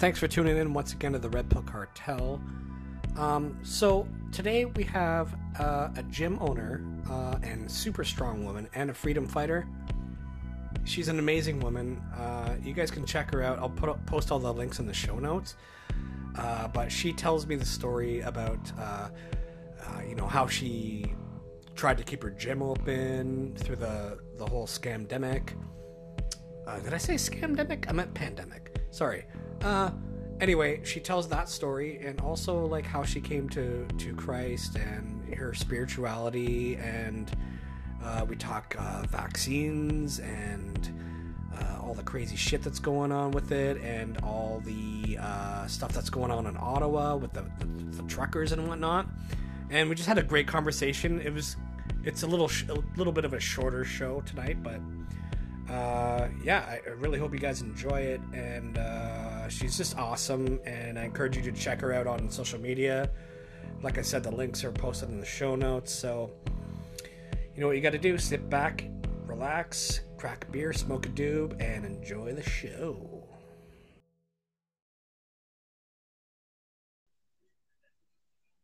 thanks for tuning in once again to the Red Pill Cartel. Um, so today we have uh, a gym owner uh, and super strong woman and a freedom fighter. She's an amazing woman. Uh, you guys can check her out. I'll put up, post all the links in the show notes. Uh, but she tells me the story about uh, uh, you know how she tried to keep her gym open through the the whole scamdemic. Did I say scamdemic? I meant pandemic. Sorry. Uh, anyway, she tells that story and also like how she came to to Christ and her spirituality and uh, we talk uh, vaccines and uh, all the crazy shit that's going on with it and all the uh, stuff that's going on in Ottawa with the, the, the truckers and whatnot. And we just had a great conversation. It was it's a little sh- a little bit of a shorter show tonight, but uh, yeah, I really hope you guys enjoy it. And uh, she's just awesome, and I encourage you to check her out on social media. Like I said, the links are posted in the show notes. So you know what you got to do: sit back, relax, crack a beer, smoke a doob, and enjoy the show.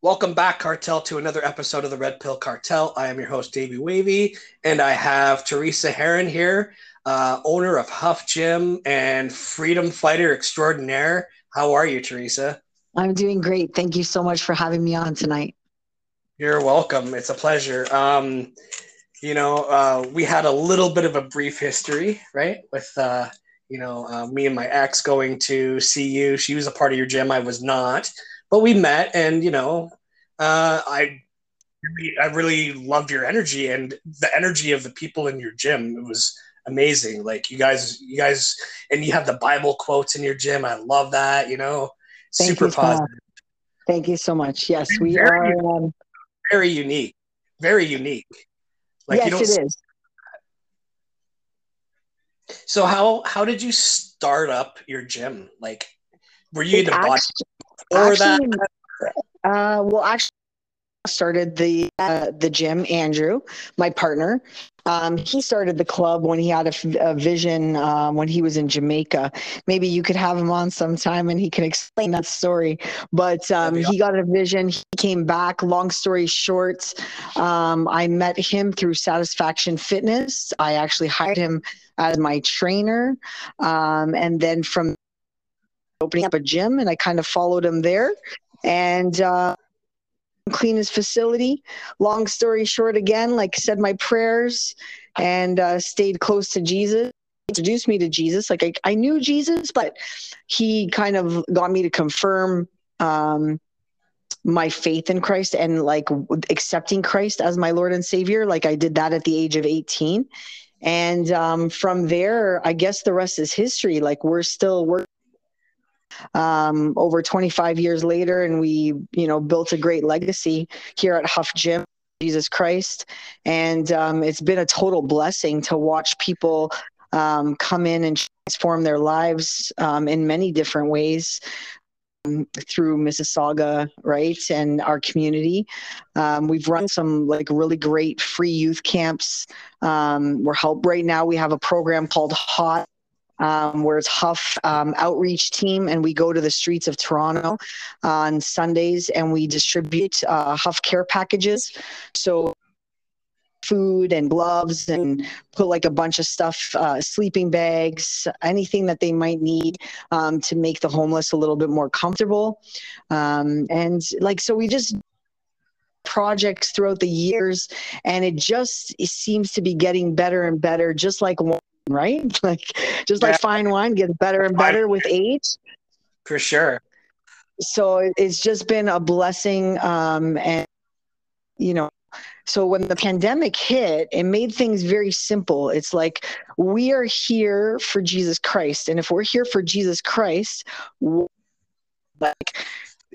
Welcome back, Cartel, to another episode of the Red Pill Cartel. I am your host, Davey Wavy, and I have Teresa Heron here, uh, owner of Huff Gym and freedom fighter extraordinaire. How are you, Teresa? I'm doing great. Thank you so much for having me on tonight. You're welcome. It's a pleasure. Um, you know, uh, we had a little bit of a brief history, right? With, uh, you know, uh, me and my ex going to see you. She was a part of your gym. I was not but we met and you know uh, i i really loved your energy and the energy of the people in your gym it was amazing like you guys you guys and you have the bible quotes in your gym i love that you know Thank super you so positive much. Thank you so much. Yes, and we very, are um, very unique. Very unique. Like yes, it is. So how how did you start up your gym? Like were you the body or actually, that? Uh, well, actually, started the uh, the gym. Andrew, my partner, um, he started the club when he had a, a vision um, when he was in Jamaica. Maybe you could have him on sometime and he can explain that story. But um, he got a vision. He came back. Long story short, um, I met him through Satisfaction Fitness. I actually hired him as my trainer, um, and then from opening up a gym, and I kind of followed him there. And uh, clean his facility. Long story short, again, like said my prayers and uh, stayed close to Jesus. Introduced me to Jesus. Like I, I knew Jesus, but he kind of got me to confirm um, my faith in Christ and like accepting Christ as my Lord and Savior. Like I did that at the age of 18. And um, from there, I guess the rest is history. Like we're still working um, over 25 years later, and we, you know, built a great legacy here at Huff Gym. Jesus Christ, and um, it's been a total blessing to watch people um, come in and transform their lives um, in many different ways um, through Mississauga, right, and our community. Um, we've run some like really great free youth camps. Um, we're help right now. We have a program called Hot um, where it's Huff um, outreach team, and we go to the streets of Toronto on Sundays and we distribute uh, Huff care packages. So food and gloves and put like a bunch of stuff, uh, sleeping bags, anything that they might need um, to make the homeless a little bit more comfortable. Um, and like, so we just projects throughout the years and it just it seems to be getting better and better just like right? Like just like fine wine gets better and better with age. For sure. So it's just been a blessing. Um, and, you know, so when the pandemic hit, it made things very simple. It's like we are here for Jesus Christ. And if we're here for Jesus Christ, like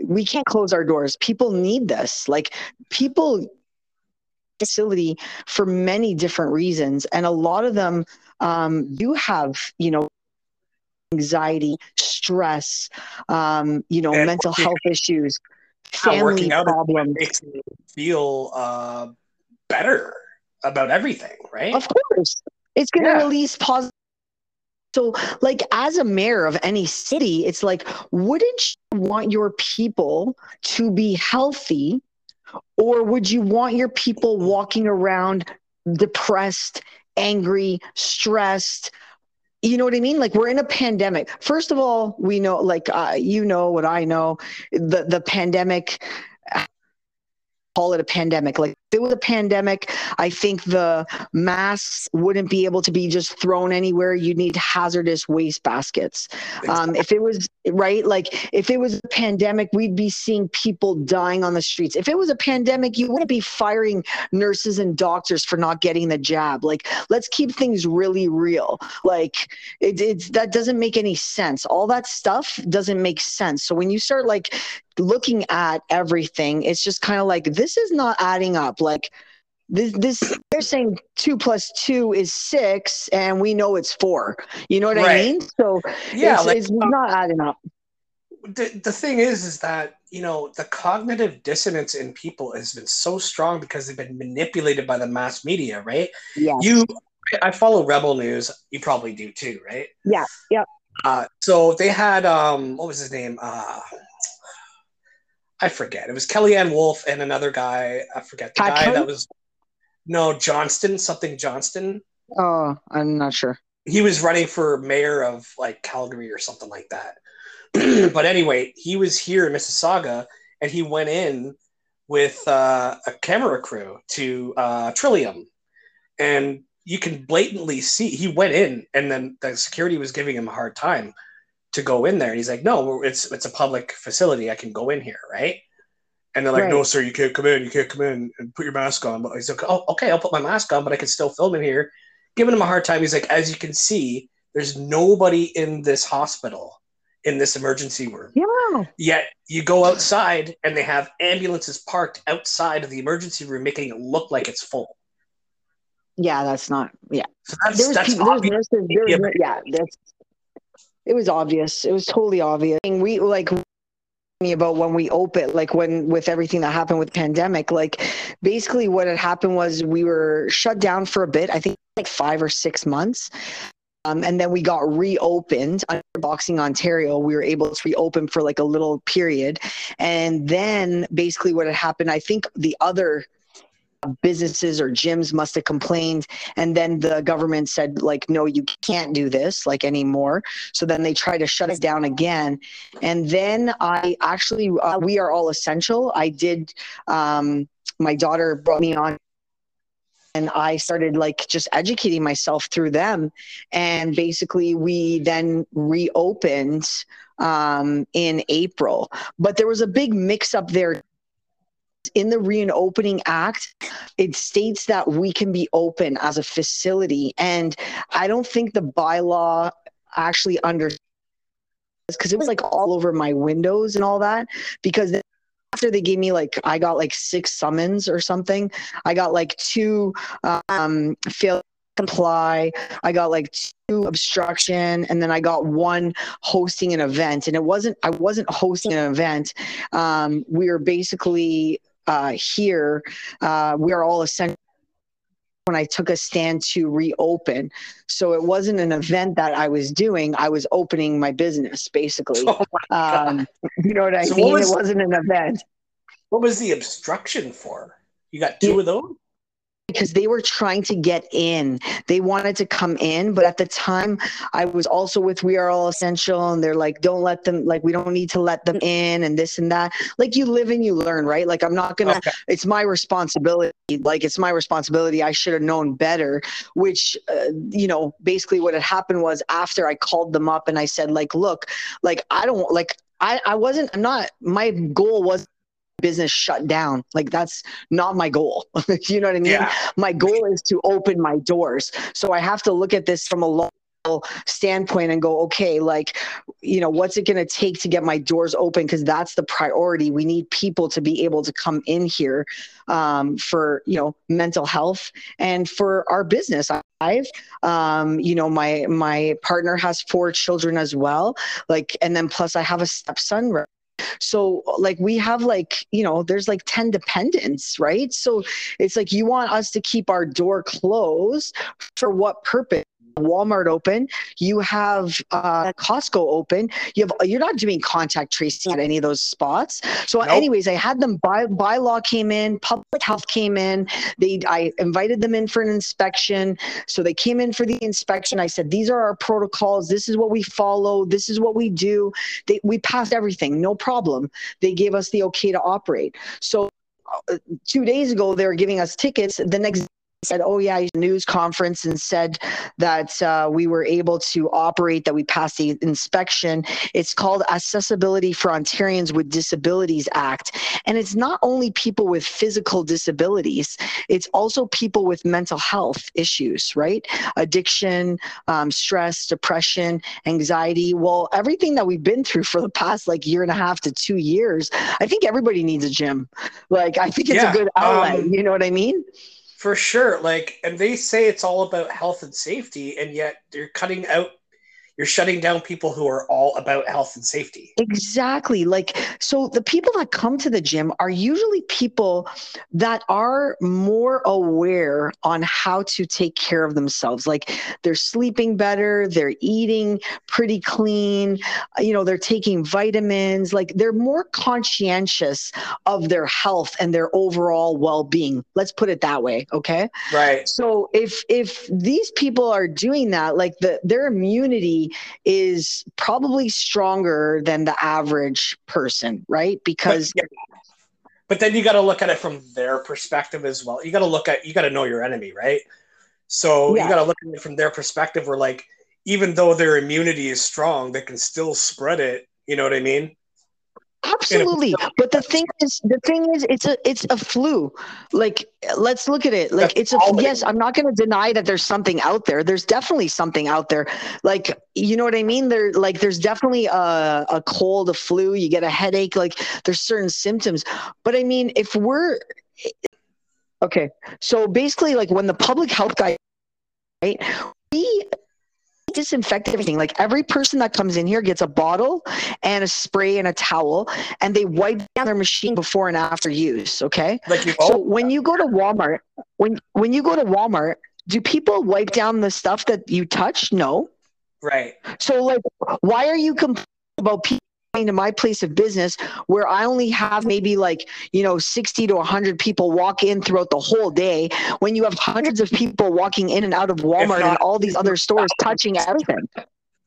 we can't close our doors. People need this. Like people facility for many different reasons. And a lot of them um, do have, you know, anxiety, stress, um, you know, and mental health issues, family problems. Makes me feel uh, better about everything, right? Of course, it's going to yeah. release positive So, like, as a mayor of any city, it's like, wouldn't you want your people to be healthy? Or would you want your people walking around depressed, angry, stressed? You know what I mean? Like we're in a pandemic. First of all, we know, like uh, you know what I know, the the pandemic call it a pandemic. Like it was a pandemic, I think the masks wouldn't be able to be just thrown anywhere. You'd need hazardous waste baskets. Um, if it was right, like if it was a pandemic, we'd be seeing people dying on the streets. If it was a pandemic, you wouldn't be firing nurses and doctors for not getting the jab. Like let's keep things really real. Like it, it's that doesn't make any sense. All that stuff doesn't make sense. So when you start like looking at everything, it's just kind of like this is not adding up. Like this, this they're saying two plus two is six, and we know it's four. You know what right. I mean? So yeah, it's, like, it's not adding up. The, the thing is, is that you know the cognitive dissonance in people has been so strong because they've been manipulated by the mass media, right? Yeah. You, I follow Rebel News. You probably do too, right? Yeah. Yep. Uh, so they had um, what was his name? Uh, I forget. It was Kellyanne Wolf and another guy. I forget the guy that was no Johnston, something Johnston. Oh, I'm not sure. He was running for mayor of like Calgary or something like that. but anyway, he was here in Mississauga and he went in with uh, a camera crew to uh, Trillium. And you can blatantly see he went in and then the security was giving him a hard time to go in there. And he's like, no, it's it's a public facility. I can go in here, right? And they're like, right. no, sir, you can't come in. You can't come in and put your mask on. But he's like, oh, okay, I'll put my mask on, but I can still film in here. Giving him a hard time. He's like, as you can see, there's nobody in this hospital in this emergency room. Yeah. Yet you go outside and they have ambulances parked outside of the emergency room, making it look like it's full. Yeah, that's not. Yeah. So that's, there's that's people, there's nurses, there's, yeah, that's it was obvious. It was totally obvious. We like me about when we opened, like when with everything that happened with pandemic, like basically what had happened was we were shut down for a bit. I think like five or six months. Um, and then we got reopened under Boxing Ontario. We were able to reopen for like a little period. And then basically what had happened, I think the other businesses or gyms must have complained and then the government said like no you can't do this like anymore so then they tried to shut us down again and then i actually uh, we are all essential i did um, my daughter brought me on and I started like just educating myself through them. And basically, we then reopened um, in April. But there was a big mix up there in the reopening act it states that we can be open as a facility. And i don't think the bylaw actually under because it was like all over my windows and all that because after they gave me like i got like six summons or something i got like two um fail comply i got like two obstruction and then i got one hosting an event. And it wasn't i wasn't hosting an event. Um, we were basically uh, here, uh, we are all essential when I took a stand to reopen. So it wasn't an event that I was doing. I was opening my business basically. Oh um, you know what I so mean? What was, it wasn't an event. What was the obstruction for? You got two of those? Because they were trying to get in. They wanted to come in, but at the time I was also with We Are All Essential and they're like, don't let them, like, we don't need to let them in and this and that. Like, you live and you learn, right? Like, I'm not gonna, okay. it's my responsibility. Like, it's my responsibility. I should have known better, which, uh, you know, basically what had happened was after I called them up and I said, like, look, like, I don't, like, I, I wasn't, I'm not, my goal was business shut down. Like that's not my goal. you know what I mean? Yeah. My goal is to open my doors. So I have to look at this from a long standpoint and go okay like you know what's it going to take to get my doors open because that's the priority we need people to be able to come in here um, for you know mental health and for our business i've um, you know my my partner has four children as well like and then plus i have a stepson so like we have like, you know, there's like 10 dependents, right? So it's like you want us to keep our door closed for what purpose? Walmart open, you have uh, Costco open. You have you're not doing contact tracing at any of those spots. So, nope. anyways, I had them by bylaw came in, public health came in. They I invited them in for an inspection. So they came in for the inspection. I said, these are our protocols. This is what we follow. This is what we do. They, we passed everything, no problem. They gave us the okay to operate. So uh, two days ago, they were giving us tickets. The next said, "Oh yeah, news conference and said that uh, we were able to operate, that we passed the inspection. It's called Accessibility for Ontarians with Disabilities Act, and it's not only people with physical disabilities; it's also people with mental health issues, right? Addiction, um, stress, depression, anxiety. Well, everything that we've been through for the past like year and a half to two years, I think everybody needs a gym. Like, I think it's yeah, a good outlet. Um, you know what I mean? For sure. Like, and they say it's all about health and safety, and yet they're cutting out you're shutting down people who are all about health and safety. Exactly. Like, so the people that come to the gym are usually people that are more aware on how to take care of themselves. Like, they're sleeping better, they're eating pretty clean, uh, you know, they're taking vitamins, like, they're more conscientious of their health and their overall well being. Let's put it that way. Okay. Right. So, if, if these people are doing that, like, the, their immunity is probably stronger than the average person, right? Because but, yeah. but then you got to look at it from their perspective as well. You got to look at you got to know your enemy, right? So yeah. you got to look at it from their perspective. Where like even though their immunity is strong, they can still spread it. You know what I mean? Absolutely. But the thing is the thing is it's a it's a flu. Like let's look at it. Like it's a yes, I'm not gonna deny that there's something out there. There's definitely something out there. Like you know what I mean? There like there's definitely a, a cold, a flu, you get a headache, like there's certain symptoms. But I mean if we're okay, so basically like when the public health guy right we disinfect everything. Like every person that comes in here gets a bottle and a spray and a towel, and they wipe down their machine before and after use. Okay. Like you, so when you go to Walmart, when when you go to Walmart, do people wipe down the stuff that you touch? No. Right. So like, why are you complaining about people? To my place of business where I only have maybe like, you know, 60 to 100 people walk in throughout the whole day when you have hundreds of people walking in and out of Walmart not, and all these other stores touching everything.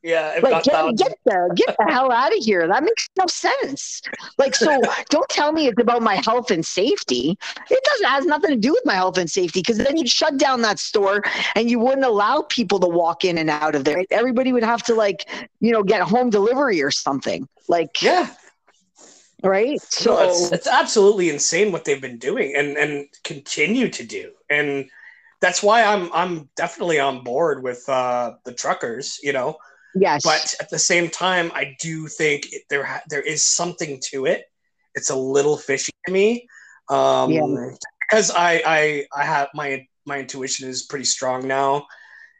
Yeah, like get, get the get the hell out of here. That makes no sense. Like, so don't tell me it's about my health and safety. It doesn't it has nothing to do with my health and safety because then you'd shut down that store and you wouldn't allow people to walk in and out of there. Everybody would have to like, you know, get home delivery or something. Like, yeah, right. So no, it's, it's absolutely insane what they've been doing and and continue to do and. That's why I'm I'm definitely on board with uh, the truckers. You know, Yes. But at the same time, I do think it, there ha- there is something to it. It's a little fishy to me. Um, yeah. Because I, I I have my my intuition is pretty strong now,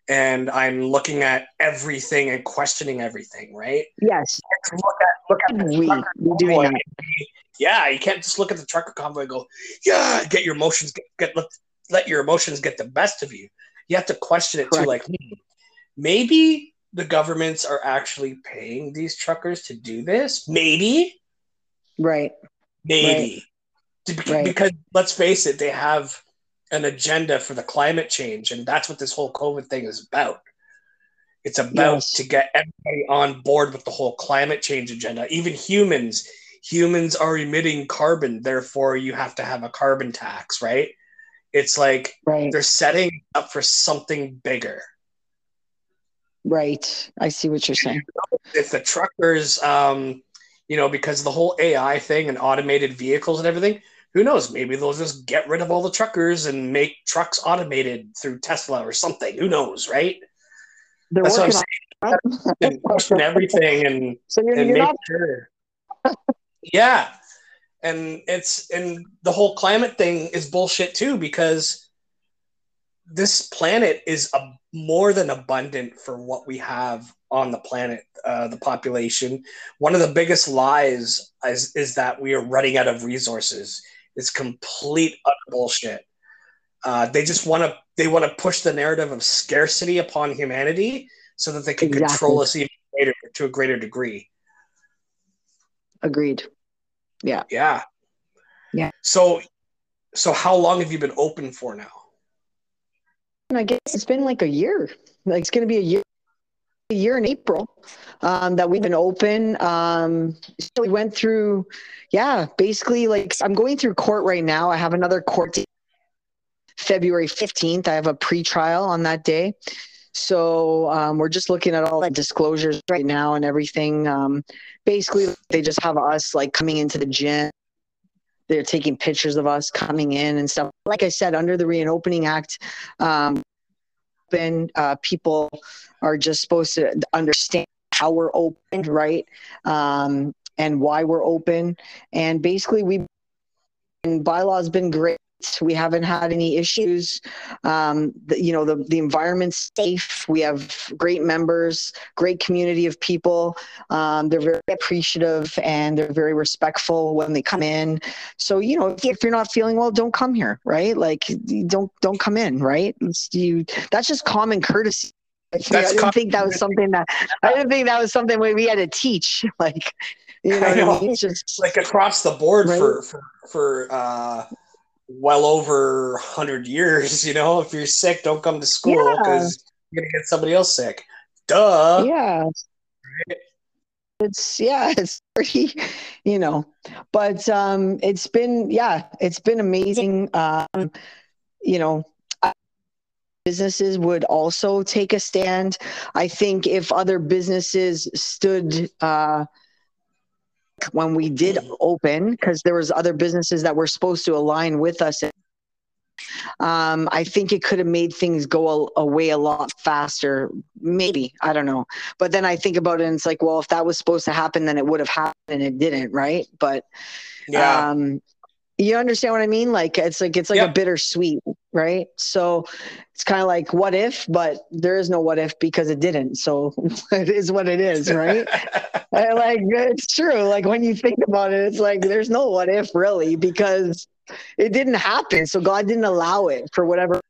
and I'm looking at everything and questioning everything. Right. Yes. Look at look at we we doing that. Yeah, you can't just look at the trucker convoy and go, yeah, get your emotions get, get let, let your emotions get the best of you. You have to question it Correct. too. Like, hmm, maybe the governments are actually paying these truckers to do this? Maybe. Right. Maybe. Right. right. Because let's face it, they have an agenda for the climate change, and that's what this whole COVID thing is about. It's about yes. to get everybody on board with the whole climate change agenda. Even humans, humans are emitting carbon, therefore you have to have a carbon tax, right? It's like right. they're setting up for something bigger. Right. I see what you're saying. If the truckers, um, you know, because the whole AI thing and automated vehicles and everything, who knows? Maybe they'll just get rid of all the truckers and make trucks automated through Tesla or something. Who knows, right? They're That's what I'm saying. and question everything and, so you're, and you're make not- sure. yeah. And it's and the whole climate thing is bullshit too because this planet is a, more than abundant for what we have on the planet, uh, the population. One of the biggest lies is, is that we are running out of resources. It's complete utter bullshit. Uh, they just want to they want to push the narrative of scarcity upon humanity so that they can exactly. control us even greater to a greater degree. Agreed. Yeah. Yeah. Yeah. So so how long have you been open for now? I guess it's been like a year. Like it's going to be a year a year in April um, that we've been open. Um, so we went through, yeah, basically like I'm going through court right now. I have another court February 15th. I have a pre-trial on that day. So um, we're just looking at all the disclosures right now and everything. Um, basically, they just have us like coming into the gym. They're taking pictures of us coming in and stuff. Like I said, under the Reopening Act, um, uh, people are just supposed to understand how we're open, right? Um, and why we're open. And basically, we and bylaws been great we haven't had any issues. Um, the, you know, the, the environment's safe. We have great members, great community of people. Um, they're very appreciative and they're very respectful when they come in. So, you know, if, if you're not feeling well, don't come here, right? Like, don't don't come in, right? It's, you that's just common courtesy. I didn't think that was something that I didn't think that was something we had to teach. Like, you know, know. I mean? just like across the board right? for for for uh, well over 100 years you know if you're sick don't come to school because yeah. you're gonna get somebody else sick duh yeah right? it's yeah it's pretty you know but um it's been yeah it's been amazing um you know businesses would also take a stand i think if other businesses stood uh when we did open because there was other businesses that were supposed to align with us um, I think it could have made things go a, away a lot faster. Maybe I don't know, but then I think about it and it's like, well, if that was supposed to happen, then it would have happened, and it didn't, right? But yeah, um, you understand what I mean? Like it's like it's like a bittersweet, right? So it's kind of like what if, but there is no what if because it didn't. So it is what it is, right? like it's true. Like when you think about it, it's like there's no what if really because it didn't happen. So God didn't allow it for whatever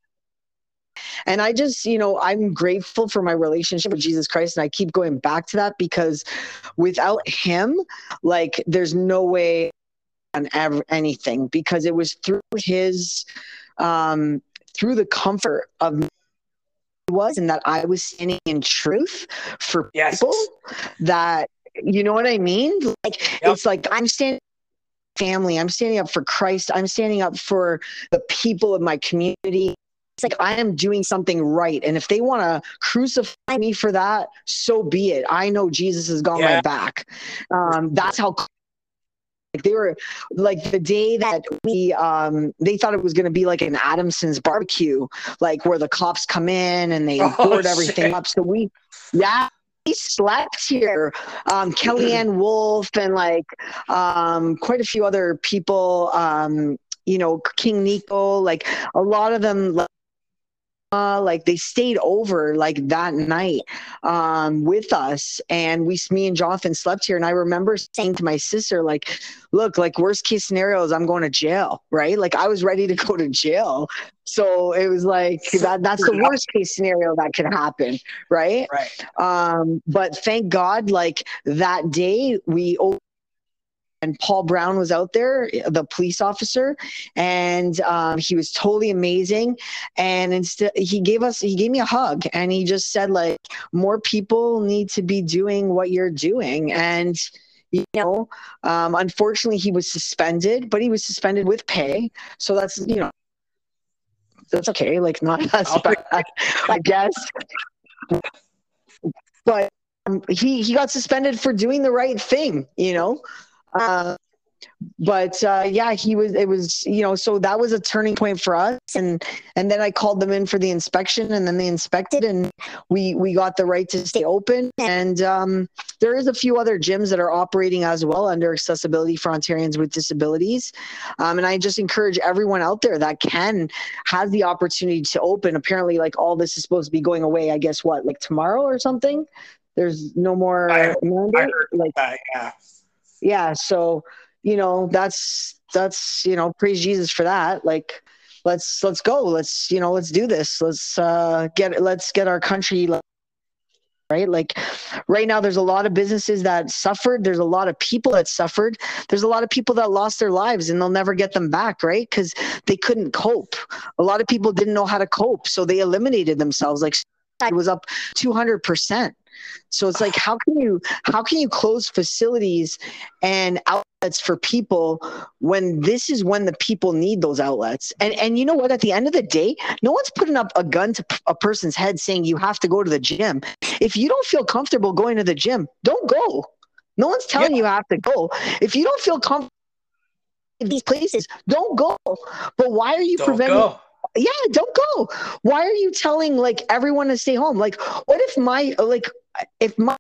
and I just, you know, I'm grateful for my relationship with Jesus Christ. And I keep going back to that because without him, like, there's no way on ever, anything because it was through his um, through the comfort of was and that I was standing in truth for yes. people that you know what I mean? Like yep. it's like I'm standing family, I'm standing up for Christ, I'm standing up for the people of my community. It's like I am doing something right. And if they want to crucify me for that, so be it. I know Jesus has got yeah. my back. Um, that's how like they were like the day that we um they thought it was gonna be like an Adamson's barbecue, like where the cops come in and they oh, board everything up. So we yeah we slept here. Um, Kellyanne Wolf and like um, quite a few other people. Um, you know, King Nico, like a lot of them uh, like they stayed over like that night um, with us. And we me and jonathan slept here. And i remember saying to my sister like look like worst case scenario is i'm going to jail right? Like i was ready to go to jail. So it was like that that's the worst case scenario that could happen right? Right. Um but thank god like that day we and Paul Brown was out there, the police officer, and um, he was totally amazing. And instead, he gave us, he gave me a hug, and he just said, like, more people need to be doing what you're doing, and you know, um, unfortunately, he was suspended, but he was suspended with pay, so that's you know, that's okay. Like, not as bad, I guess. But um, he he got suspended for doing the right thing, you know. Uh, but uh, yeah, he was. It was you know. So that was a turning point for us, and and then I called them in for the inspection, and then they inspected, and we we got the right to stay open. And um, there is a few other gyms that are operating as well under accessibility for Ontarians with disabilities. Um, and I just encourage everyone out there that can has the opportunity to open. Apparently, like all this is supposed to be going away. I guess what like tomorrow or something. There's no more I, mandate. I like that, yeah yeah so you know that's that's you know praise jesus for that. Like let's let's go. Let's you know let's do this. Let's uh get let's get our country right? Like right now there's a lot of businesses that suffered. There's a lot of people that suffered. There's a lot of people that lost their lives and they'll never get them back right? Because they couldn't cope. A lot of people didn't know how to cope so they eliminated themselves. Like it was up 200% so it's like how can you how can you close facilities and outlets for people when this is when the people need those outlets? And and you know what? At the end of the day, no one's putting up a gun to a person's head saying you have to go to the gym. If you don't feel comfortable going to the gym, don't go. No one's telling yeah. you have to go. If you don't feel comfortable in these places, don't go. But why are you don't preventing? Go yeah don't go why are you telling like everyone to stay home like what if my like if my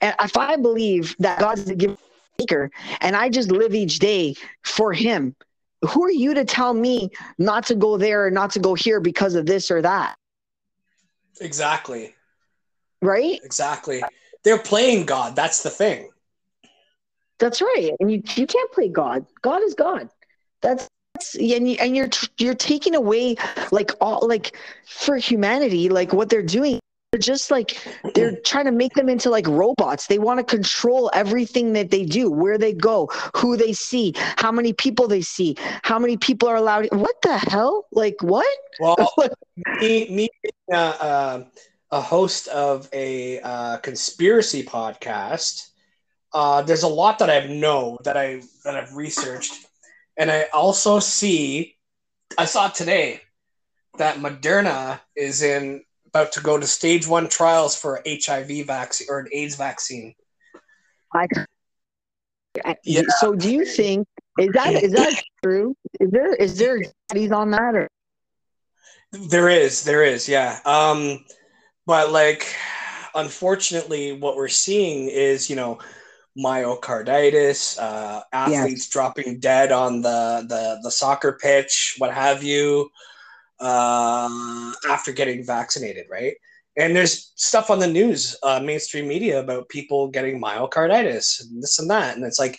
and if I believe that God's the giver maker and I just live each day for him, who are you to tell me not to go there or not to go here because of this or that? Exactly. Right? Exactly. They're playing God. That's the thing. That's right. And you you can't play God. God is God. That's and, you, and you're you're taking away like all like for humanity like what they're doing they're just like they're trying to make them into like robots. They want to control everything that they do, where they go, who they see, how many people they see, how many people are allowed. What the hell? Like what? Well, me, me uh, uh, a host of a uh, conspiracy podcast. Uh, there's a lot that I know that I that I've researched, and I also see. I saw today that Moderna is in to go to stage one trials for HIV vaccine or an AIDS vaccine. I, yeah. So do you think is that is that true? Is there is there studies on that or? There is, there is, yeah. Um, but like, unfortunately, what we're seeing is you know myocarditis, uh, athletes yes. dropping dead on the, the the soccer pitch, what have you uh, after getting vaccinated, right? And there's stuff on the news, uh, mainstream media about people getting myocarditis and this and that, and it's like,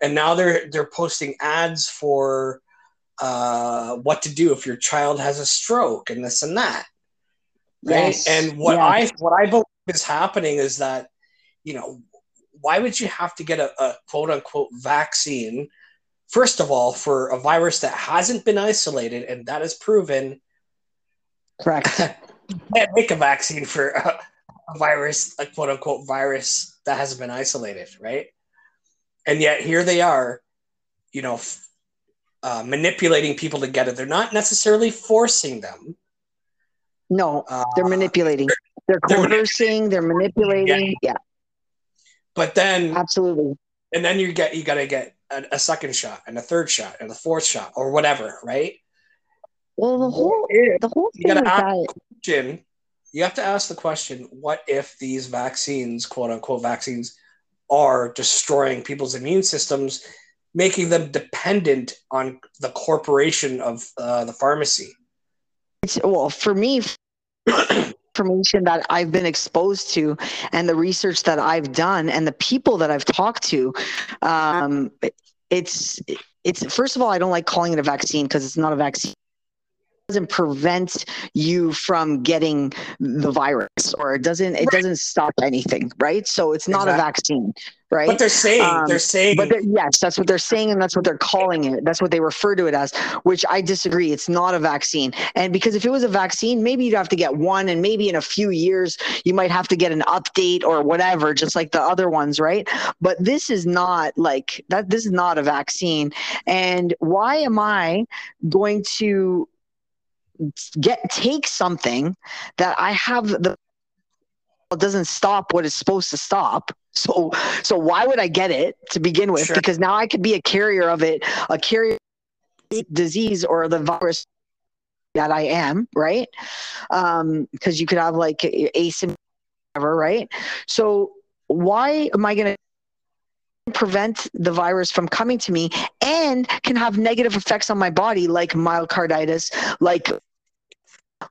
and now they're they're posting ads for uh, what to do if your child has a stroke and this and that, right? Yes. And what yes. I what I believe is happening is that, you know, why would you have to get a, a quote unquote vaccine first of all, for a virus that hasn't been isolated, and that is proven. Correct. you can't make a vaccine for a, a, virus, a quote unquote virus that hasn't been isolated, right? And yet here they are, you know, uh, manipulating people to get it. They're not necessarily forcing them. No, they're uh, manipulating. They're coercing. They're manipulating. Yeah. yeah. But then, absolutely. And then you get you got to get a, a, second shot and a third shot and a fourth shot or whatever, right? Well, the whole if, the whole thing you gotta ask that... question, you have to ask the question: What if these vaccines, quote unquote vaccines, are destroying people's immune systems, making them dependent on the corporation of uh, the pharmacy? It's, well, for me, information that I've been exposed to and the research that I've done and the people that I've talked to, um, it's it's first of all, I don't like calling it a vaccine because it's not a vaccine doesn't prevent you from getting the virus or it doesn't it right. doesn't stop anything right? So it's not exactly. a vaccine right? But they're saying um, they're saying but they're, yes that's what they're saying and that's what they're calling it. That's what they refer to it as which i disagree. It's not a vaccine. And because if it was a vaccine maybe you'd have to get one and maybe in a few years you might have to get an update or whatever just like the other ones right? But this is not like that this is not a vaccine. And why am i going to get take something that I have the it doesn't stop what it's supposed to stop. So so why would I get it to begin with? Sure. Because now I could be a carrier of it, a carrier disease or the virus that I am, right? Um, because you could have like asymptomatic, right? So why am I going to prevent the virus from coming to me and can have negative effects on my body like myocarditis like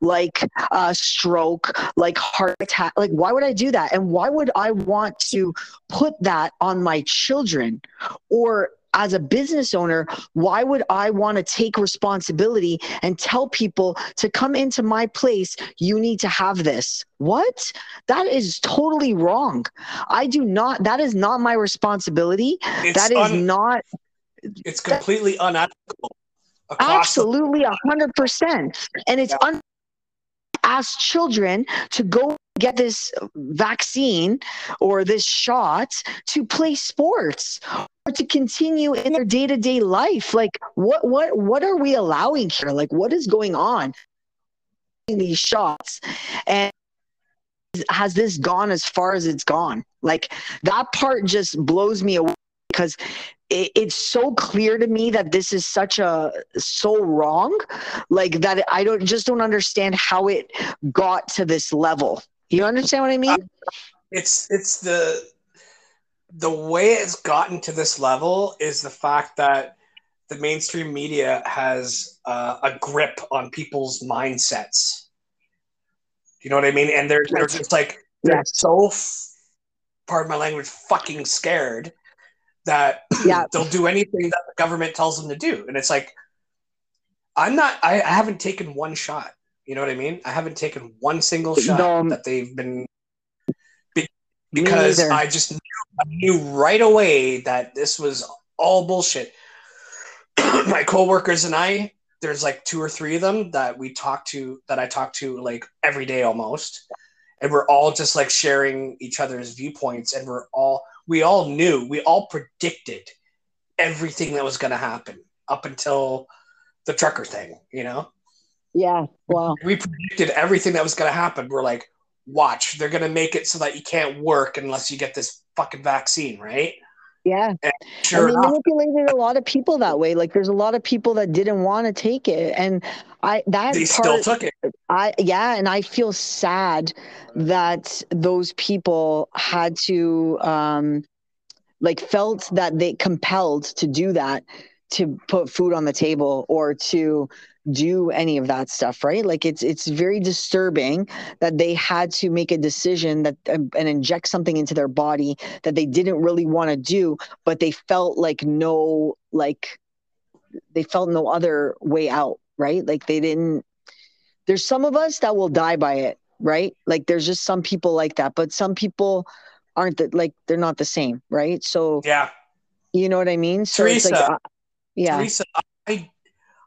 like a stroke, like heart attack. Like, why would I do that? And why would I want to put that on my children? Or as a business owner, why would I want to take responsibility and tell people to come into my place? You need to have this. What? That is totally wrong. I do not, that is not my responsibility. It's that is un- not. It's completely unethical. Absolutely, a hundred percent. And it's Yeah. un- ask children to go get this vaccine or this shot to play sports or to continue in their day-to-day life. Like what what what are we allowing here? Like what is going on? These shots and has this gone as far as it's gone? Like that part just blows me away because it, it's so clear to me that this is such a so wrong like that i don't just don't understand how it got to this level you understand what i mean it's it's the the way it's gotten to this level is the fact that the mainstream media has uh, a grip on people's mindsets. You know what I mean? And they're they're just like they're Yes. so, f- pardon my language, fucking scared that Yeah. they'll do anything that the government tells them to do. And it's like, I'm not. I, I haven't taken one shot. You know what I mean? I haven't taken one single shot No. that they've been be- because. I just knew, I knew right away that this was all bullshit. My coworkers and I, there's like two or three of them that we talk to that I talk to like every day almost, and we're all just like sharing each other's viewpoints, and we're all we all knew we all predicted everything that was going to happen up until the trucker thing, you know yeah wow we predicted everything that was going to happen. We're like, watch, they're going to make it so that you can't work unless you get this fucking vaccine, right? yeah Sure and they enough, manipulated a lot of people that way like there's a lot of people that didn't want to take it and i that they part still took it. I yeah, and I feel sad that those people had to um like felt that they compelled to do that to put food on the table or to do any of that stuff right like it's it's very disturbing that they had to make a decision that um, and inject something into their body that they didn't really want to do but they felt like no like they felt no other way out right like they didn't there's some of us that will die by it right like there's just some people like that but some people aren't that like they're not the same right so Yeah. you know what i mean so it's like Teresa. uh, yeah Teresa, I,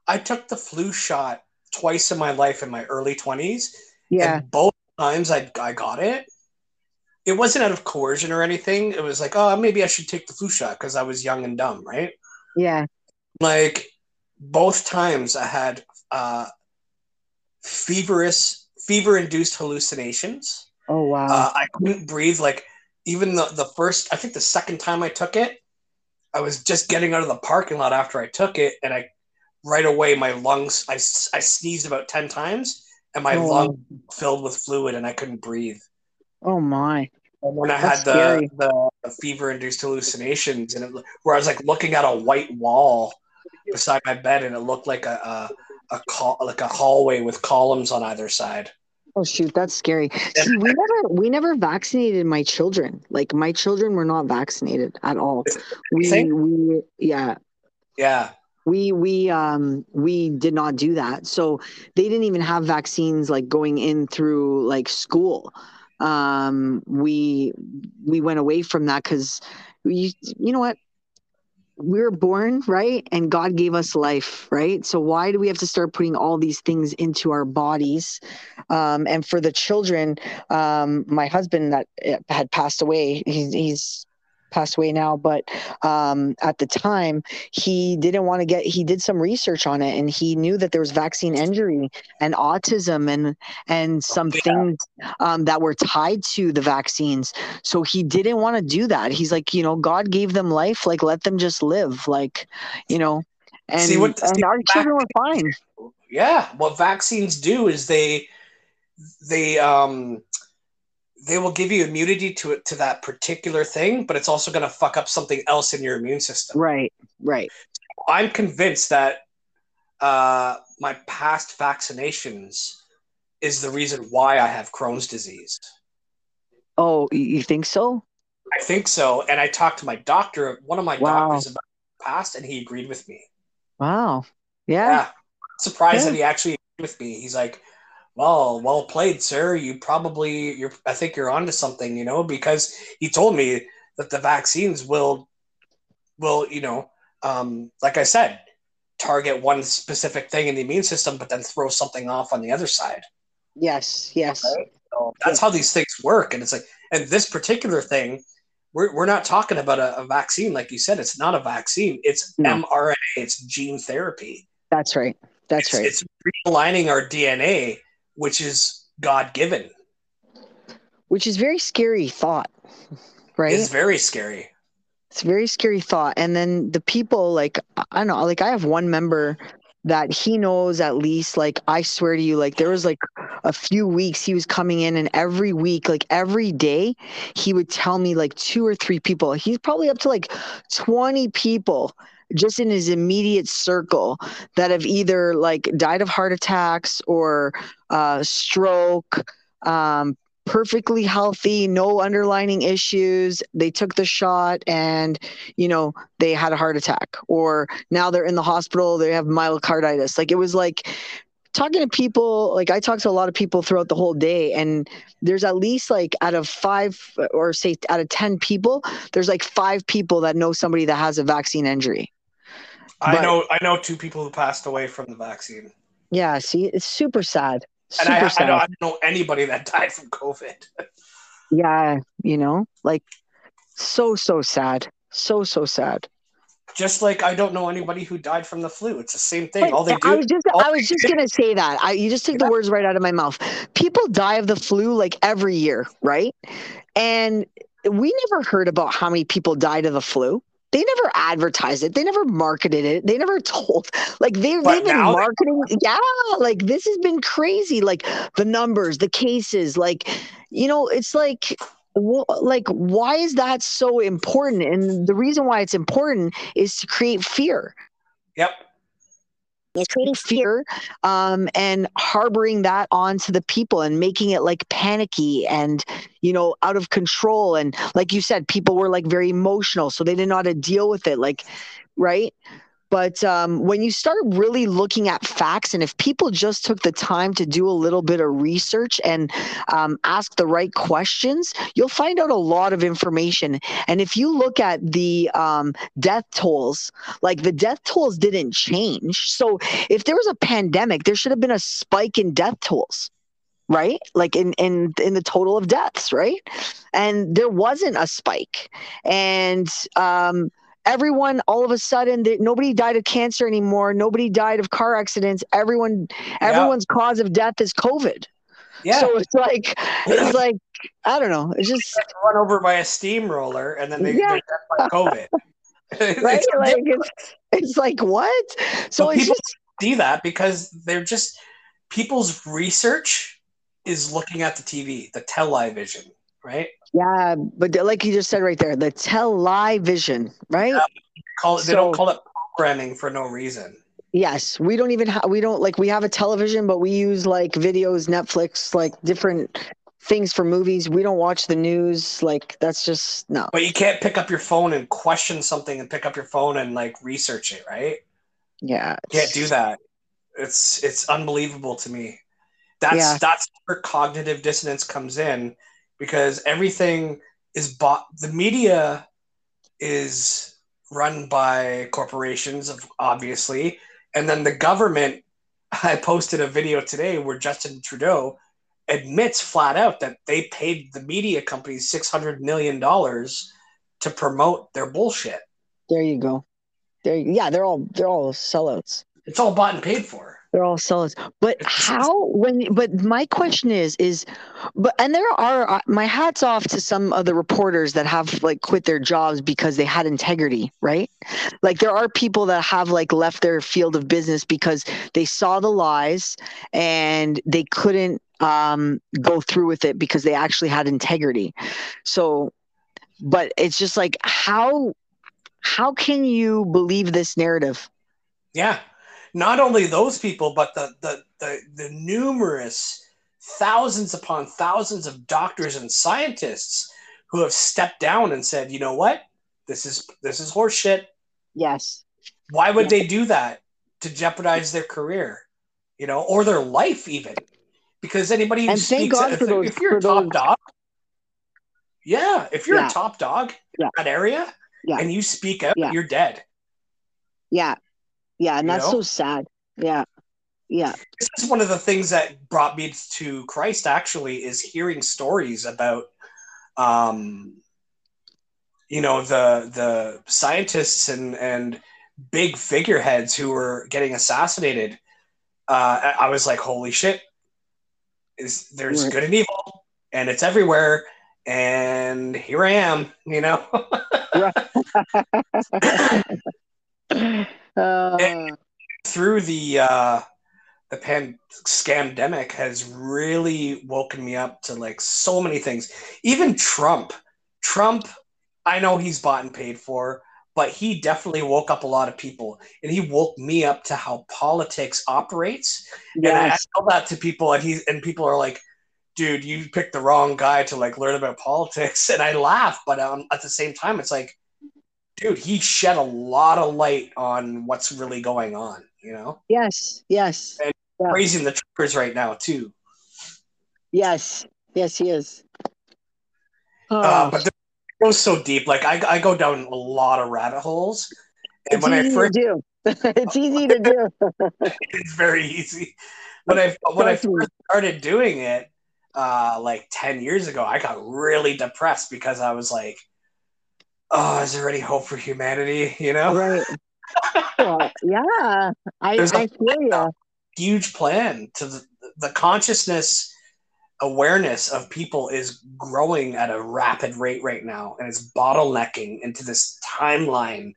I took the flu shot twice in my life in my early 20s. yeah And both times I, I got it. It wasn't out of coercion or anything. It was like, oh, maybe I should take the flu shot because I was young and dumb, right? yeah like both times I had uh, feverish, fever-induced hallucinations. oh wow Uh, I couldn't breathe. Like even the the first, I think the second time I took it, I was just getting out of the parking lot after I took it, and I right away my lungs, I, I sneezed about ten times, and my Oh, lung filled with fluid, and I couldn't breathe. oh my And when I That's had the, scary. the, the fever-induced hallucinations, and it, where I was like looking at a white wall beside my bed, and it looked like a a, a col- like a hallway with columns on either side. oh shoot that's scary. See we never we never vaccinated my children. Like my children were not vaccinated at all. We we yeah. Yeah, we we um we did not do that. So they didn't even have vaccines like going in through like school. Um we we went away from that because you you know what we were born right? And god gave us life right? So why do we have to start putting all these things into our bodies? Um and for the children um my husband that eh, had passed away he's he's passed away now but um at the time he didn't want to get he did some research on it and he knew that there was vaccine injury and autism and and some Yeah. things um, that were tied to the vaccines so he didn't want to do that he's like you know god gave them life like let them just live like you know and, See, what- and see, our children were fine yeah. What vaccines do is they they um they will give you immunity to it to that particular thing, but it's also going to fuck up something else in your immune system. right right I'm convinced that uh, my past vaccinations is the reason why I have Crohn's disease. oh you think so I think so, and I talked to my doctor, one of my Wow. doctors, about past, and he agreed with me. Wow. Yeah. yeah. Surprised yeah. that he actually agreed with me. He's like, well, well played, sir. You probably you're I think you're onto something, you know, because he told me that the vaccines will will, you know, um, like I said, target one specific thing in the immune system, but then throw something off on the other side. Yes, yes. Right? So that's yes. how these things work. And it's like, and this particular thing, we're, we're not talking about a, a vaccine. Like you said, it's not a vaccine. It's no. mRNA. It's gene therapy. That's right. That's it's, right. It's realigning our DNA, which is God given. Which is very scary thought, right? It's very scary. It's a very scary thought. And then the people, like, I don't know, like I have one member that he knows at least, like, I swear to you, like, there was like a few weeks he was coming in, and every week, like, every day, he would tell me like two or three people. He's probably up to like 20 people just in his immediate circle that have either like died of heart attacks or uh, stroke, um, perfectly healthy, no underlining issues. They took the shot and, you know, they had a heart attack, or now they're in the hospital, they have myocarditis. Like it was like talking to people, like I talked to a lot of people throughout the whole day, and there's at least like out of five or say out of 10 people, there's like five people that know somebody that has a vaccine injury. I but, know I know two people who passed away from the vaccine. Yeah, see, it's super sad. And I, I, don't, I don't know anybody that died from COVID. yeah, you know, like so so sad, so so sad. Just like I don't know anybody who died from the flu. It's the same thing. All they do. I was just I was just gonna say that. I, you just took yeah. the words right out of my mouth. People die of the flu like every year, right? And we never heard about how many people died of the flu they never advertised it. They never marketed it. They never told. Like they, they've been marketing. They- yeah, like this has been crazy. Like the numbers, the cases. Like you know, it's like like why is that so important and the reason why it's important is to create fear yep is creating fear um, and harboring that onto the people and making it like panicky and you know out of control. And like you said people were like very emotional so they didn't know how to deal with it like right but um, when you start really looking at facts, and if people just took the time to do a little bit of research and um, ask the right questions, you'll find out a lot of information. And if you look at the um, death tolls, like the death tolls didn't change. So if there was a pandemic, there should have been a spike in death tolls right like in in in the total of deaths right and there wasn't a spike and um everyone all of a sudden they, nobody died of cancer anymore. Nobody died of car accidents. Everyone everyone's yeah. cause of death is covid. Yeah. So it's like it's like i don't know. It's just run over by a steamroller and then they, yeah. by covid. Right? it's like it's, it's like what? So well, people just, see that because they're just people's research is looking at the tv the television right yeah, but like you just said right there, the television, right? Yeah, call it, they so, don't call it programming for no reason. Yes, we don't even have we don't like we have a television, but we use like videos, Netflix, like different things for movies. We don't watch the news. Like that's just no. But you can't pick up your phone and question something and pick up your phone and like research it, right? Yeah, you can't do that. It's it's unbelievable to me. That's yeah. that's where cognitive dissonance comes in because everything is bought. The media is run by corporations, obviously, and then the government. I posted a video today where Justin Trudeau admits flat out that they paid the media companies six hundred million dollars to promote their bullshit. There you go. There, yeah, they're all they're all sellouts. It's all bought and paid for. They're all sellers. But how when but my question is is but and there are uh, my hats off to some of the reporters that have like quit their jobs because they had integrity, right? Like there are people that have like left their field of business because they saw the lies and they couldn't um go through with it because they actually had integrity. So but it's just like how how can you believe this narrative? Yeah not only those people, but the, the, the, the numerous thousands upon thousands of doctors and scientists who have stepped down and said, you know what, this is this is horseshit. Yes. Why would they do that to jeopardize their career, you know, or their life even? Because anybody who And thank speaks, God if, for those- if you're a top those- dog, yeah, if you're Yeah. a top dog Yeah. in that area Yeah. and you speak out, Yeah. you're dead. Yeah. Yeah. And You that's know? so sad. Yeah. Yeah. this is one of the things that brought me to Christ actually is hearing stories about um you know the the scientists and and big figureheads who were getting assassinated uh I I was like holy shit is there's Right. good and evil and it's everywhere and here I am you know Uh, through the uh the pan scamdemic has really woken me up to like so many things. Even trump. Trump i know he's bought and paid for but he definitely woke up a lot of people. And he woke me up to how politics operates. And I, I tell that to people and he and people are like dude you picked the wrong guy to like learn about politics. And i laugh but um, at the same time it's like dude he shed a lot of light on what's really going on you know Yes. Yes. Yeah. raising the triggers right now too. Yes. Yes, he is. Oh, Uh, but it goes so deep. Like I, I go down a lot of rabbit holes, and it's when I easy first, to do. it's easy to do. it's very easy. When I when I first started doing it, uh, like ten years ago, I got really depressed because I was like, "Oh, is there any hope for humanity?" You know, Right. Well, yeah. I, There's a- I feel you. huge plan to the, the consciousness awareness of people is growing at a rapid rate right now and it's bottlenecking into this timeline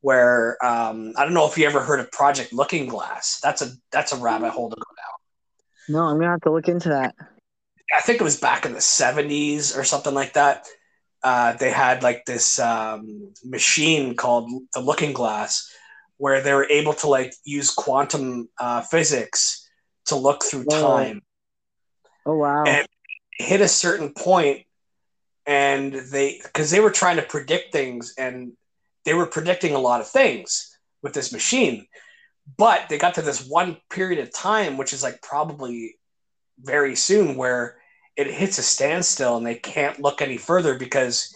where um, i don't know if you ever heard of project looking glass that's a that's a rabbit hole to go down No, I'm gonna have to look into that. i think it was back in the 70s or something like that uh, they had like this um, machine called the looking glass where they were able to like use quantum uh, physics to look through Whoa. time Oh wow. And- hit a certain point and they because they were trying to predict things and they were predicting a lot of things with this machine but they got to this one period of time which is like probably very soon where it hits a standstill and they can't look any further because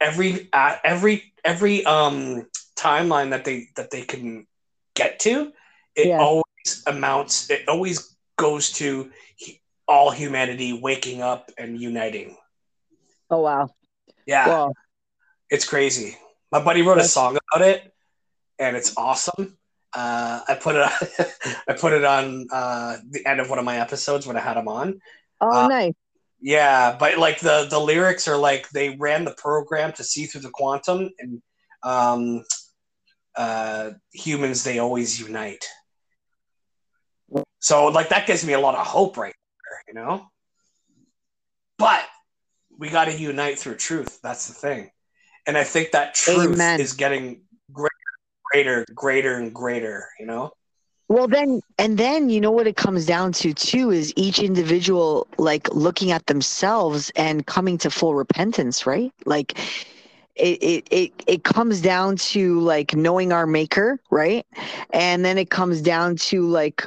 every uh, every every um timeline that they that they can get to it Yeah. always amounts it always goes to all humanity waking up and uniting oh wow. yeah Well, it's crazy my buddy wrote a song about it and it's awesome uh, I put it on, I put it on uh, the end of one of my episodes when I had him on. Oh Uh, nice. Yeah, but like the the lyrics are like they ran the program to see through the quantum and um, uh, humans they always unite. So like that gives me a lot of hope right there, you know. But we got to unite through truth. That's the thing, and I think that truth Amen. is getting greater, greater, greater, and greater. You know. Well, then, and then you know what it comes down to too is each individual like looking at themselves and coming to full repentance, right? Like it, it, it, it comes down to like knowing our maker, right? And then it comes down to like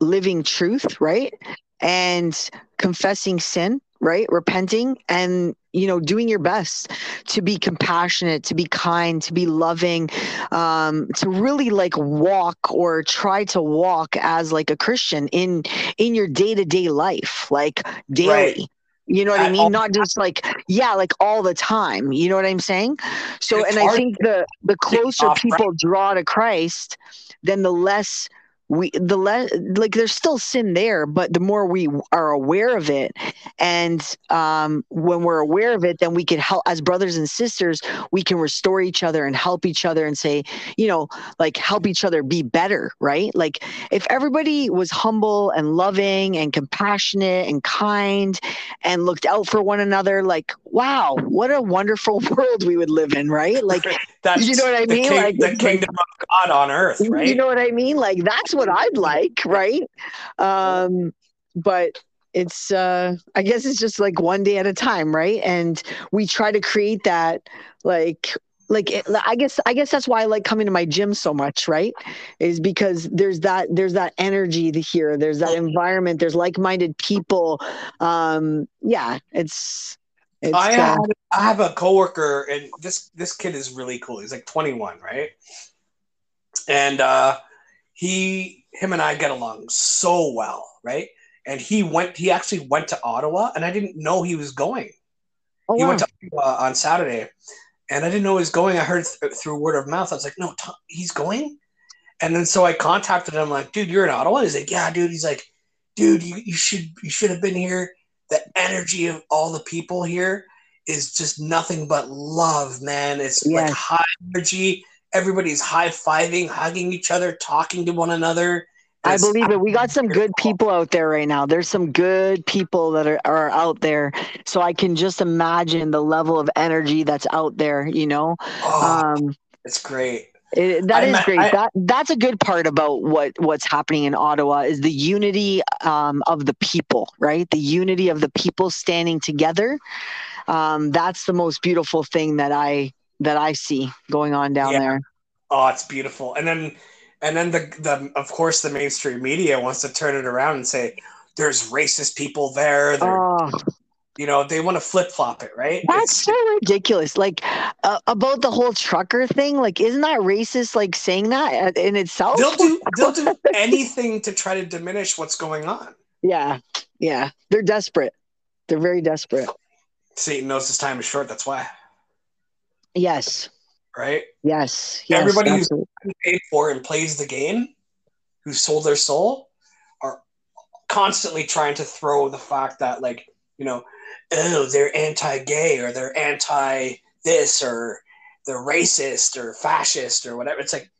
living truth, right? And confessing sin, right? Repenting and, you know, doing your best to be compassionate, to be kind, to be loving, um, to really like walk or try to walk as like a Christian in in your day to day life, like daily. Right. You know what I At mean? all Not just like yeah, like all the time. You know what I'm saying? So, and I think the the closer off people draw to Christ, then the less we the less like there's still sin there but the more we are aware of it and um when we're aware of it then we can help as brothers and sisters we can restore each other and help each other and say you know like help each other be better right? Like if everybody was humble and loving and compassionate and kind and looked out for one another like wow what a wonderful world we would live in right? Like That's You know what I mean? king- Like, the kingdom of God on earth, right? you know what I mean? Like that's what I'd like, right? Um, but it's uh I guess it's just like one day at a time, right? And we try to create that like like it, i guess i guess that's why i like coming to my gym so much right is because there's that there's that energy here there's that environment there's like-minded people um yeah it's, it's I, uh, have, I have a coworker and this this kid is really cool he's like 21 right and uh he him and i get along so well right and he went he actually went to ottawa and i didn't know he was going oh, he wow. went to ottawa on saturday and I didn't know he was going. I heard th- through word of mouth. I was like, no, Tom, he's going. And then so I contacted him, like, dude, you're in Ottawa. He's like, yeah, dude. He's like, dude, you, you should you should have been here. The energy of all the people here is just nothing but love, man. It's like high energy. Everybody's high fiving, hugging each other, talking to one another. I believe it. We got some good people out there right now. There's some good people that are, are out there. So I can just imagine the level of energy that's out there, you know? Oh, Um, it's great. It, that I is great. I- that that's a good part about what what's happening in Ottawa is the unity um, of the people, right? The unity of the people standing together. Um, that's the most beautiful thing that I that I see going on down Yeah. there. Oh, it's beautiful. And then and then the the of course the mainstream media wants to turn it around and say there's racist people there. Oh, you know, they want to flip flop it, right? That's It's- so ridiculous. Like uh, about the whole trucker thing. Like, isn't that racist? Like saying that in itself. they'll do they'll do anything to try to diminish what's going on. Yeah, yeah. They're desperate. They're very desperate. Satan knows his time is short. That's why, Yes, right? yes, yes. Everybody who's- absolutely. Who paid for and plays the game, who sold their soul, are constantly trying to throw the fact that like you know, oh they're anti-gay or they're anti this or they're racist or fascist or whatever. It's like,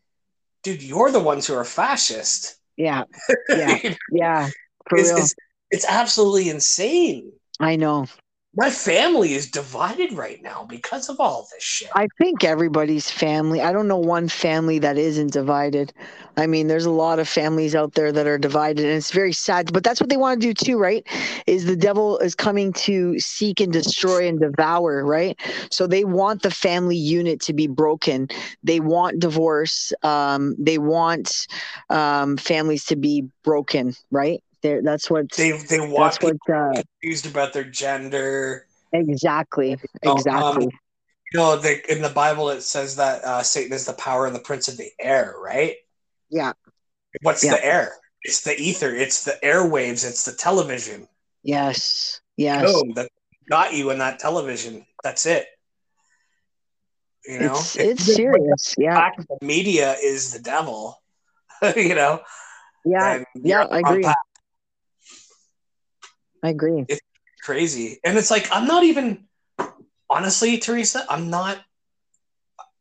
dude, you're the ones who are fascist. Yeah, yeah, yeah. For it's, real. it's, it's absolutely insane. I know. My family is divided right now because of all this shit. I think everybody's family. I don't know one family that isn't divided. I mean, there's a lot of families out there that are divided, and it's very sad. But that's what they want to do too, right? Is the devil is coming to seek and destroy and devour, right? So they want the family unit to be broken. They want divorce. Um, they want um, families to be broken, right? They're, that's what. they they want That's what. Uh, confused about their gender. exactly. Um, Exactly. You know, the, in the Bible it says that uh, Satan is the power and the prince of the air, right? Yeah. What's Yeah. the air? It's the ether. It's the airwaves. It's the television. Yes. Yes. Boom! That got you in that television. That's it. You know, it's it's serious. Yeah. the media is the devil. you know. Yeah. and yeah, I agree. path. I agree. It's crazy, and it's like I'm not even. Honestly, Teresa, I'm not.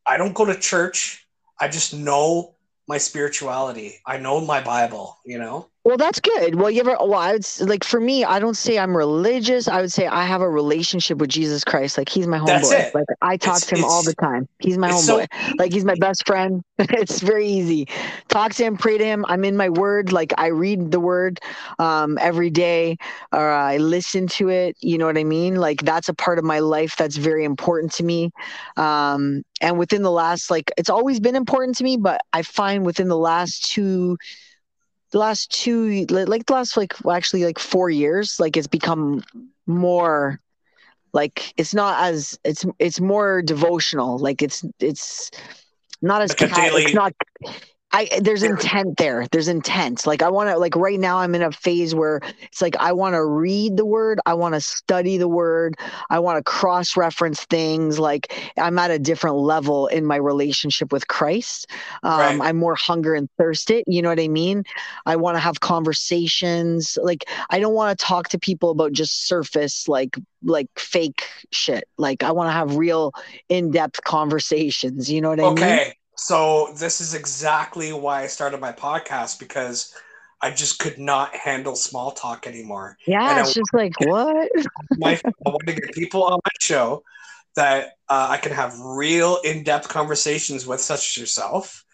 I don't go to church. I just know my spirituality. I know my Bible. You know. Well, that's good. Well, you ever? Well, I would like for me. I don't say I'm religious. I would say I have a relationship with Jesus Christ. Like he's my That's homeboy. it. Like I talk It's- to him all the time. He's my it's so homeboy. like he's my best friend. it's very easy. Talk to him, pray to him. I'm in my word. Like I read the word um, every day, or I listen to it. You know what I mean? Like that's a part of my life that's very important to me. Um, and within the last, like it's always been important to me, but I find within the last two the last two like the last like actually like four years like it's become more like it's not as it's it's more devotional. Like it's it's not as Like a ca- daily- it's not I there's intent there. There's intent. Like I want to like right now I'm in a phase where it's like I want to read the word, I want to study the word, I want to cross reference things. Like I'm at a different level in my relationship with Christ. Um, Right. I'm more hunger and thirsted. You know what I mean? I want to have conversations. Like I don't want to talk to people about just surface like like fake shit. Like I want to have real in depth conversations. You know what I mean? Okay, so this is exactly why I started my podcast because I just could not handle small talk anymore. Yeah, And it's just like what? My, I want to get people on my show that uh, I can have real in-depth conversations with, such as yourself,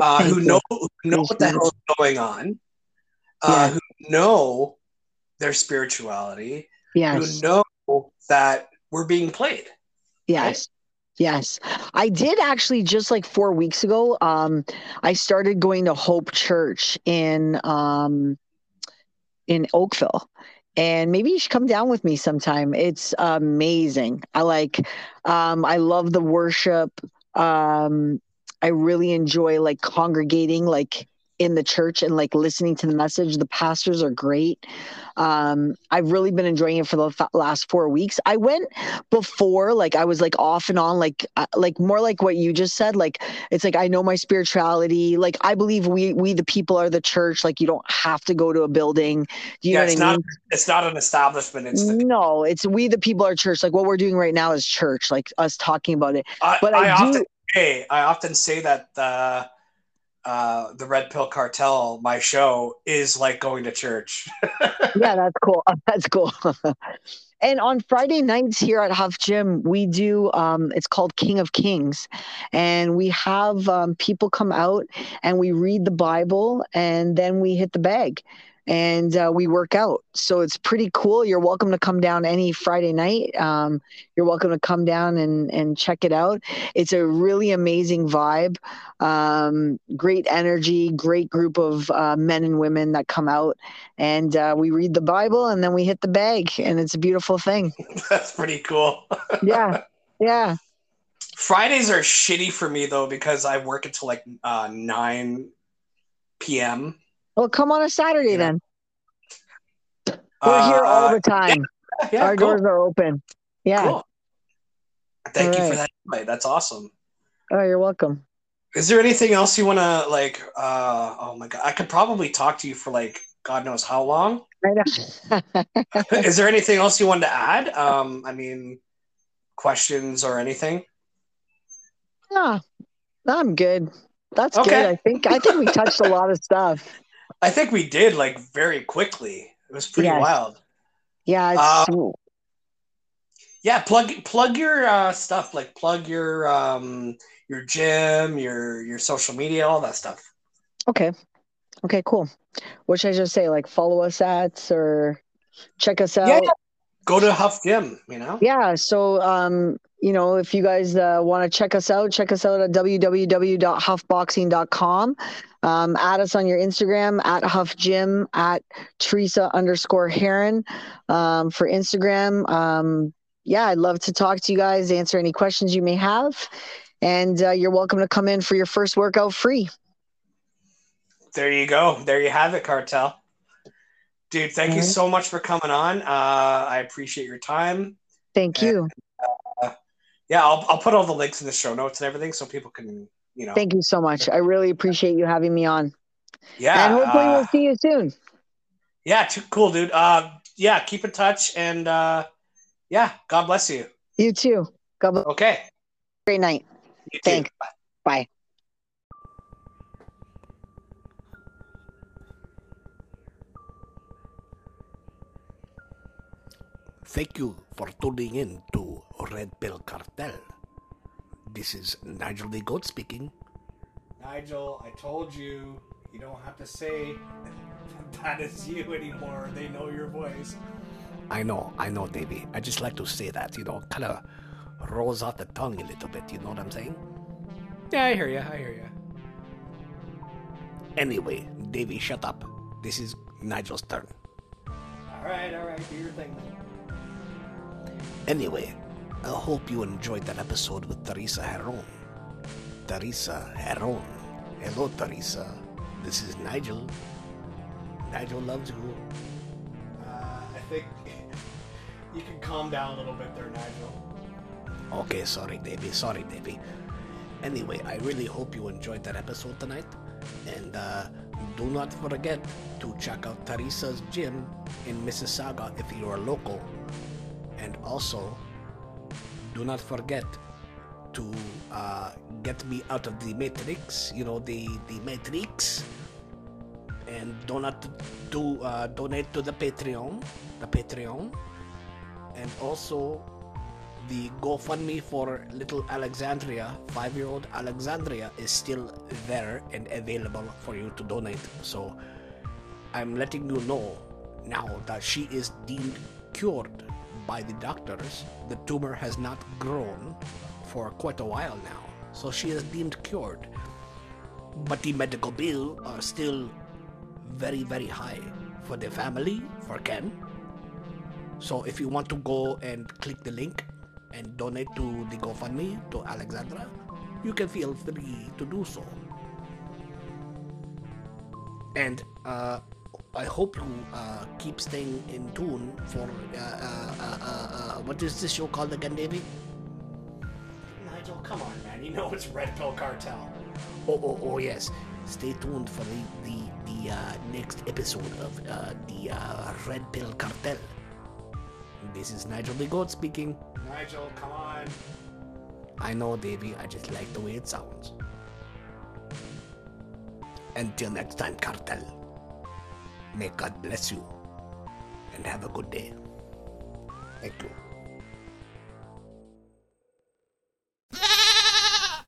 uh, who know who know Thank what the hell is going on, uh, Yeah. who know their spirituality, Yes, who know that we're being played. yes, Yes. I did actually just like four weeks ago. Um, I started going to Hope Church in um, in Oakville. And maybe you should come down with me sometime. It's amazing. I like um, I love the worship. Um, I really enjoy like congregating like in the church and like listening to the message. The pastors are great. Um, I've really been enjoying it for the last four weeks. I went before, like I was like off and on, like uh, like more like what you just said. Like it's like I know my spirituality. Like I believe we we the people are the church. Like you don't have to go to a building. Do you yeah, know what it's I not, mean? It's not an establishment. It's the- no, it's we the people are church. Like what we're doing right now is church. Like us talking about it. I, but I, I, often do. say I often say that. Uh, uh, the Red Pill Cartel, my show, is like going to church. yeah, that's cool. That's cool. and on Friday nights here at Huff Gym, we do um, it's called King of Kings, and we have um, people come out and we read the Bible, and then we hit the bag and uh, we work out. So it's pretty cool. You're welcome to come down any Friday night. Um, you're welcome to come down and, and check it out. It's a really amazing vibe, um, great energy, great group of uh, men and women that come out, and uh, we read the Bible and then we hit the bag, and it's a beautiful thing. That's pretty cool. yeah, yeah. Fridays are shitty for me though because I work until like uh, nine p.m. Well, come on a Saturday then. We're uh, here all the time. Yeah, yeah, Our cool. doors are open. Yeah. Cool. Thank all you right. for that. That's awesome. Oh, you're welcome. Is there anything else you want to like? Uh, oh my god, I could probably talk to you for like God knows how long. I know. Is there anything else you wanted to add? Um, I mean, questions or anything? No, I'm good. That's okay. good. I think I think we touched a lot of stuff. I think we did like very quickly. It was pretty yes. wild. Yeah. Uh, yeah. Plug plug your uh, stuff. Like plug your um, your gym, your your social media, all that stuff. Okay. Okay. Cool. What should I just say? Like follow us at or check us out. Yeah. Go to Huff Gym. You know. Yeah. So um, you know, if you guys uh, want to check us out, check us out at www.huffboxing.com. Um, add us on your Instagram at Huff Gym at Teresa underscore Heron um, for Instagram. Um, yeah, I'd love to talk to you guys, answer any questions you may have. And uh, you're welcome to come in for your first workout free. There you go. There you have it, Cartel. Dude, thank you so much for coming on. Uh, I appreciate your time. Thank you. Yeah, I'll, I'll put all the links in the show notes and everything so people can you know. Thank you so much. I really appreciate you having me on. Yeah. And hopefully uh, we'll see you soon. Yeah, too cool, dude. Uh yeah, keep in touch and uh yeah, God bless you. You too. God bless. Okay. Great night. Thanks. Bye. Bye. Thank you for tuning in to Red Pill Cartel. This is Nigel the Goat speaking. Nigel, I told you, you don't have to say that is you anymore. They know your voice. I know, I know, Davey. I just like to say that, you know, kind of rolls out the tongue a little bit, you know what I'm saying? Yeah, I hear you, I hear you. Anyway, Davey, shut up. This is Nigel's turn. Alright, alright, do your thing Anyway, I hope you enjoyed that episode with Teresa Heron. Teresa Heron. Hello, Teresa. This is Nigel. Nigel loves you. Uh, I think you can calm down a little bit there, Nigel. Okay, sorry, Davey. Sorry, Davey. Anyway, I really hope you enjoyed that episode tonight. And uh, do not forget to check out Teresa's gym in Mississauga if you are local. Also, do not forget to uh, get me out of the matrix you know the the matrix. And do not do uh, donate to the patreon the patreon. And also the gofundme for little alexandria five-year-old alexandria is still there and available for you to donate. So i'm letting you know now that she is deemed cured by the doctors, the tumor has not grown for quite a while now, so she is deemed cured. But the medical bill are still very, very high for the family, for Ken. So if you want to go and click the link and donate to the GoFundMe to Alexandra, you can feel free to do so. And uh, I hope you uh, keep staying in tune for uh, uh, uh, uh, what is this show called again, Davey? Nigel, come on, man. You know it's Red Pill Cartel. Oh, oh, oh, yes. Stay tuned for the the, the uh, next episode of uh, the uh, Red Pill Cartel. This is Nigel the Goat speaking. Nigel, come on. I know, Davey. I just like the way it sounds. Until next time, Cartel. May God bless you and have a good day. Thank you.